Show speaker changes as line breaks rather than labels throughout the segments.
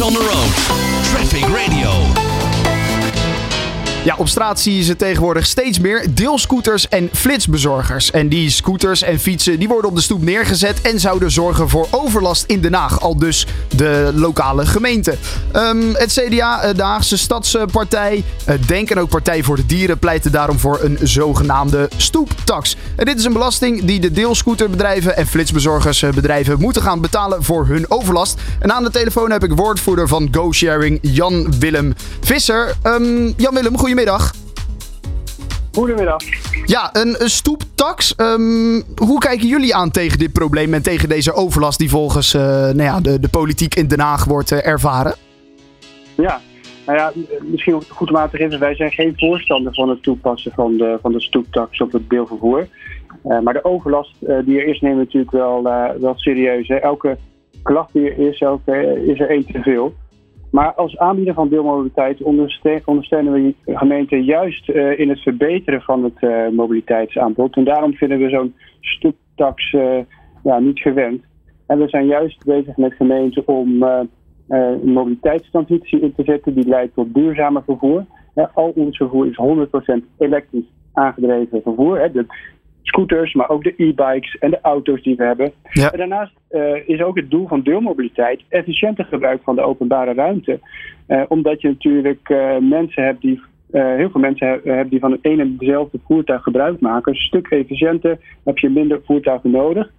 on the road. Traffic Radio.
Ja, op straat zie je ze tegenwoordig steeds meer deelscooters en flitsbezorgers. En die scooters en fietsen die worden op de stoep neergezet en zouden zorgen voor overlast in Den Haag. Al dus de lokale gemeente. Ehm, het CDA, eh, de Haagse Stadspartij, uh, Denk en ook Partij voor de Dieren pleiten daarom voor een zogenaamde stoeptax. En dit is een belasting die de deelscooterbedrijven en flitsbezorgersbedrijven moeten gaan betalen voor hun overlast. En aan de telefoon heb ik woordvoerder van GoSharing, Jan Willem Visser. Um, Jan Willem, goeie Goedemiddag.
Goedemiddag.
Ja, een, stoeptax. Um, hoe kijken jullie aan tegen dit probleem en tegen deze overlast die volgens uh, nou ja, de, de politiek in Den Haag wordt uh, ervaren?
Ja, nou ja, misschien goed om aan te geven, wij zijn geen voorstander van het toepassen van de, van de stoeptax op het deelvervoer. Uh, maar de overlast die er is, nemen we natuurlijk wel, wel serieus. Hè. Elke klacht die er is, elke, is er één te veel. Maar als aanbieder van deelmobiliteit ondersteunen we gemeenten juist uh, in het verbeteren van het uh, mobiliteitsaanbod. En daarom vinden we zo'n stoeptax uh, ja, niet gewend. En we zijn juist bezig met gemeenten om een mobiliteitstransitie in te zetten die leidt tot duurzamer vervoer. al ons vervoer is 100% elektrisch aangedreven vervoer. De scooters, maar ook de e-bikes en de auto's die we hebben. En daarnaast uh, is ook het doel van deelmobiliteit efficiënter gebruik van de openbare ruimte. Uh, omdat je natuurlijk uh, mensen hebt die. heel veel mensen hebben die van het ene en dezelfde voertuig gebruik maken. Een stuk efficiënter heb je minder voertuigen nodig.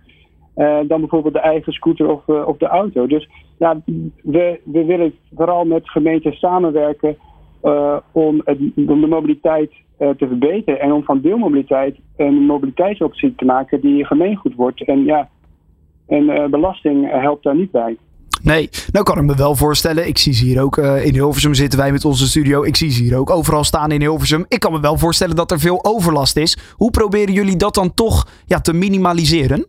dan bijvoorbeeld de eigen scooter of, of de auto. Dus ja, we, we willen vooral met gemeenten samenwerken om, het, om de mobiliteit eh, te verbeteren. En om van deelmobiliteit een mobiliteitsoptie te maken die gemeengoed wordt. En ja, en uh, belasting helpt daar niet bij.
Nee, nou kan ik me wel voorstellen. Ik zie ze hier ook uh, in Hilversum zitten wij met onze studio. Ik zie ze hier ook overal staan in Hilversum. Ik kan me wel voorstellen dat er veel overlast is. Hoe proberen jullie dat dan toch ja, te minimaliseren?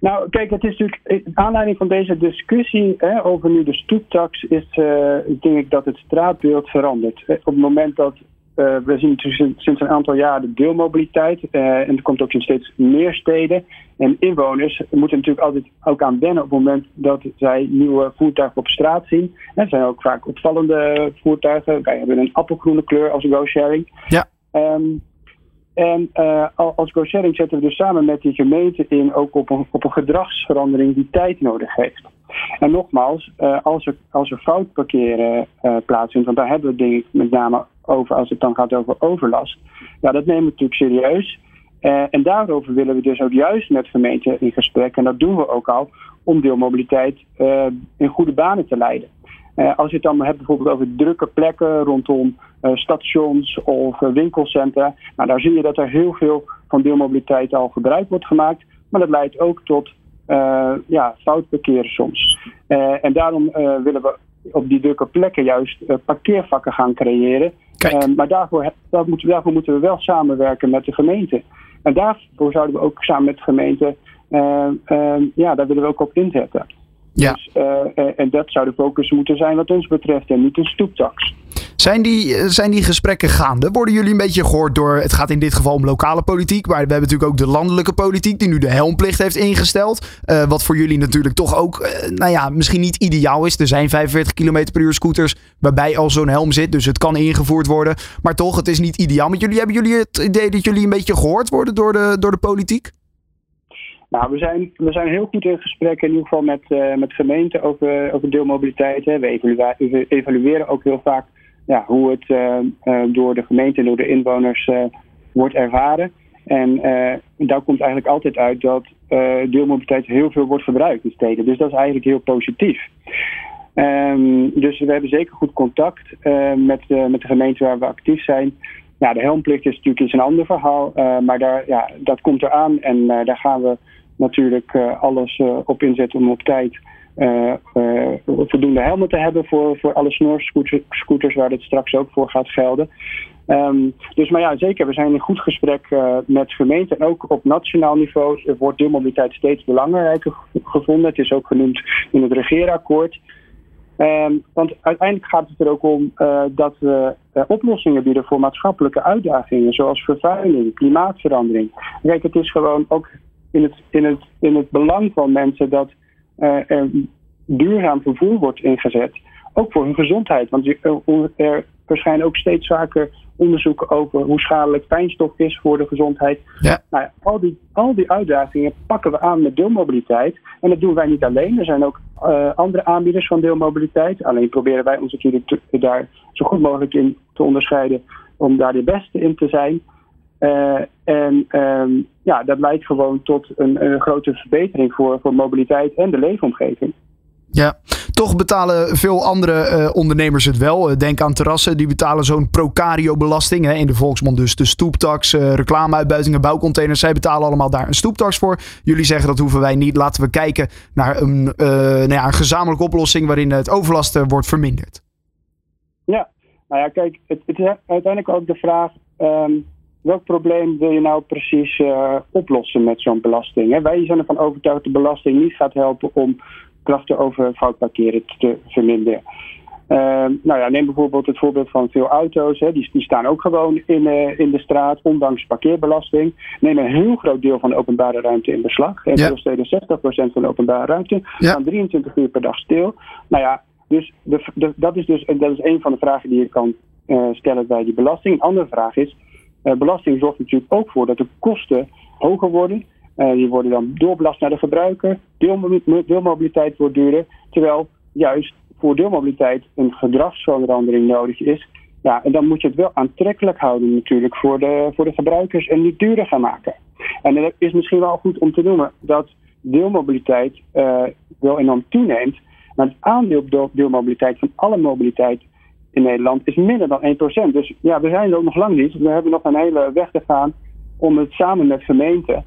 Nou, kijk, het is natuurlijk. Aanleiding van deze discussie hè, over nu de stoeptax is, uh, denk ik, dat het straatbeeld verandert. Op het moment dat uh, we zien sinds een aantal jaar de deelmobiliteit. Uh, en er komt ook in steeds meer steden. En inwoners moeten natuurlijk altijd ook aan wennen op het moment dat zij nieuwe voertuigen op straat zien. En het zijn ook vaak opvallende voertuigen. Wij hebben een appelgroene kleur als go-sharing.
Ja.
Um, en uh, als go-sharing zetten we dus samen met die gemeente in ook op een, op een gedragsverandering die tijd nodig heeft. En nogmaals, uh, als, er, als er fout parkeren uh, plaatsvindt, want daar hebben we denk ik met name over als het dan gaat over overlast. Ja, dat nemen we natuurlijk serieus. Uh, en daarover willen we dus ook juist met gemeenten in gesprek. En dat doen we ook al om deelmobiliteit uh, in goede banen te leiden. Uh, als je het dan hebt bijvoorbeeld over drukke plekken rondom stations of winkelcentra. Nou, daar zie je dat er heel veel van deelmobiliteit al gebruik wordt gemaakt. Maar dat leidt ook tot ja, foutparkeren soms. en daarom willen we op die drukke plekken juist parkeervakken gaan creëren. Uh, maar daarvoor, dat moeten, daarvoor moeten we wel samenwerken met de gemeente. En daarvoor zouden we ook samen met de gemeente, uh, ja, daar willen we ook op inzetten. Ja. Dus, en dat zou de focus moeten zijn wat ons betreft en niet een stoeptax.
Zijn die, eh, zijn die gesprekken gaande? Worden jullie een beetje gehoord door, het gaat in dit geval om lokale politiek, maar we hebben natuurlijk ook de landelijke politiek die nu de helmplicht heeft ingesteld. Uh, wat voor jullie natuurlijk toch ook, uh, nou ja, misschien niet ideaal is. Er zijn 45 km per uur scooters waarbij al zo'n helm zit, dus het kan ingevoerd worden. Maar toch, het is niet ideaal. Maar jullie, hebben jullie het idee dat jullie een beetje gehoord worden door de, door de politiek?
Nou, we zijn, we zijn heel goed in gesprek, in ieder geval met, met gemeenten over, over deelmobiliteit. Hè. We, evalueren ook heel vaak ja, hoe het uh, uh, door de gemeente en door de inwoners uh, wordt ervaren. En daar komt eigenlijk altijd uit dat deelmobiliteit heel veel wordt verbruikt in steden. Dus dat is eigenlijk heel positief. Um, dus we hebben zeker goed contact met, met de gemeente waar we actief zijn. Ja, de helmplicht is natuurlijk eens een ander verhaal, maar daar, ja, dat komt eraan en daar gaan we natuurlijk alles op inzetten om op tijd voldoende helmen te hebben voor, voor alle snorscooters waar dit straks ook voor gaat gelden. Um, dus maar ja, zeker, we zijn in goed gesprek uh, met gemeenten. En ook op nationaal niveau wordt deelmobiliteit steeds belangrijker gevonden. Het is ook genoemd in het regeerakkoord. Um, want uiteindelijk gaat het er ook om dat we oplossingen bieden voor maatschappelijke uitdagingen, zoals vervuiling, klimaatverandering. Kijk, het is gewoon ook in het, in het, in het belang van mensen dat duurzaam vervoer wordt ingezet, ook voor hun gezondheid. Want er verschijnen ook steeds vaker onderzoeken over hoe schadelijk fijnstof is voor de gezondheid.
Ja.
Nou ja, al, die, al die uitdagingen pakken we aan met deelmobiliteit. En dat doen wij niet alleen. Er zijn ook uh, andere aanbieders van deelmobiliteit. Alleen proberen wij ons natuurlijk te, daar zo goed mogelijk in te onderscheiden om daar de beste in te zijn. Uh, en um, ja, dat leidt gewoon tot een, een grote verbetering voor, voor mobiliteit en de leefomgeving.
Ja, toch betalen veel andere uh, ondernemers het wel. Denk aan terrassen, die betalen zo'n procario-belasting. Hè, in de volksmond dus de stoeptax, uh, reclameuitbuitingen, bouwcontainers. Zij betalen allemaal daar een stoeptax voor. Jullie zeggen dat hoeven wij niet. Laten we kijken naar een, uh, nou ja, een gezamenlijke oplossing waarin het overlast wordt verminderd.
Ja, nou ja, kijk, het, het is uiteindelijk ook de vraag... Um, welk probleem wil je nou precies oplossen met zo'n belasting? Hè? Wij zijn ervan overtuigd dat de belasting niet gaat helpen om krachten over foutparkeren te verminderen. Uh, nou ja, neem bijvoorbeeld het voorbeeld van veel auto's. Hè, die, die staan ook gewoon in, uh, in de straat, ondanks parkeerbelasting. Nemen een heel groot deel van de openbare ruimte in beslag. In veel steden 60% van de openbare ruimte. Ja. Staan 23 uur per dag stil. Nou ja, dus de, de, dat is dus dat is een van de vragen die je kan uh, stellen bij die belasting. Een andere vraag is, belasting zorgt natuurlijk ook voor dat de kosten hoger worden. Uh, die worden dan doorbelast naar de gebruiker. Deelmobiliteit wordt duurder. Terwijl juist voor deelmobiliteit een gedragsverandering nodig is. Ja, en dan moet je het wel aantrekkelijk houden natuurlijk voor de, voor de gebruikers en niet duurder gaan maken. En het is misschien wel goed om te noemen dat deelmobiliteit uh, wel enorm toeneemt. Maar het aandeel deelmobiliteit van alle mobiliteit in Nederland is minder dan 1%. Dus ja, we zijn er ook nog lang niet. We hebben nog een hele weg te gaan om het samen met gemeenten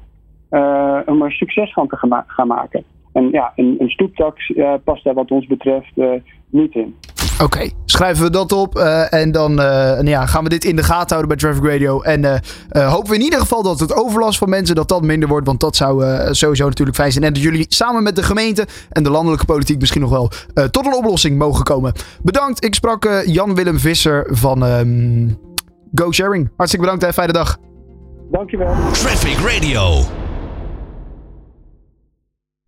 uh, om er succes van te gaan maken. En ja, een, een stoeptax uh, past daar wat ons betreft uh, niet in.
Oké, okay, schrijven we dat op uh, en dan nou ja, gaan we dit in de gaten houden bij Traffic Radio. En hopen we in ieder geval dat het overlast van mensen dat dat minder wordt, want dat zou sowieso natuurlijk fijn zijn. En dat jullie samen met de gemeente en de landelijke politiek misschien nog wel tot een oplossing mogen komen. Bedankt, ik sprak Jan-Willem Visser van um, Go Sharing. Hartstikke bedankt en fijne dag.
Dankjewel.
Traffic Radio.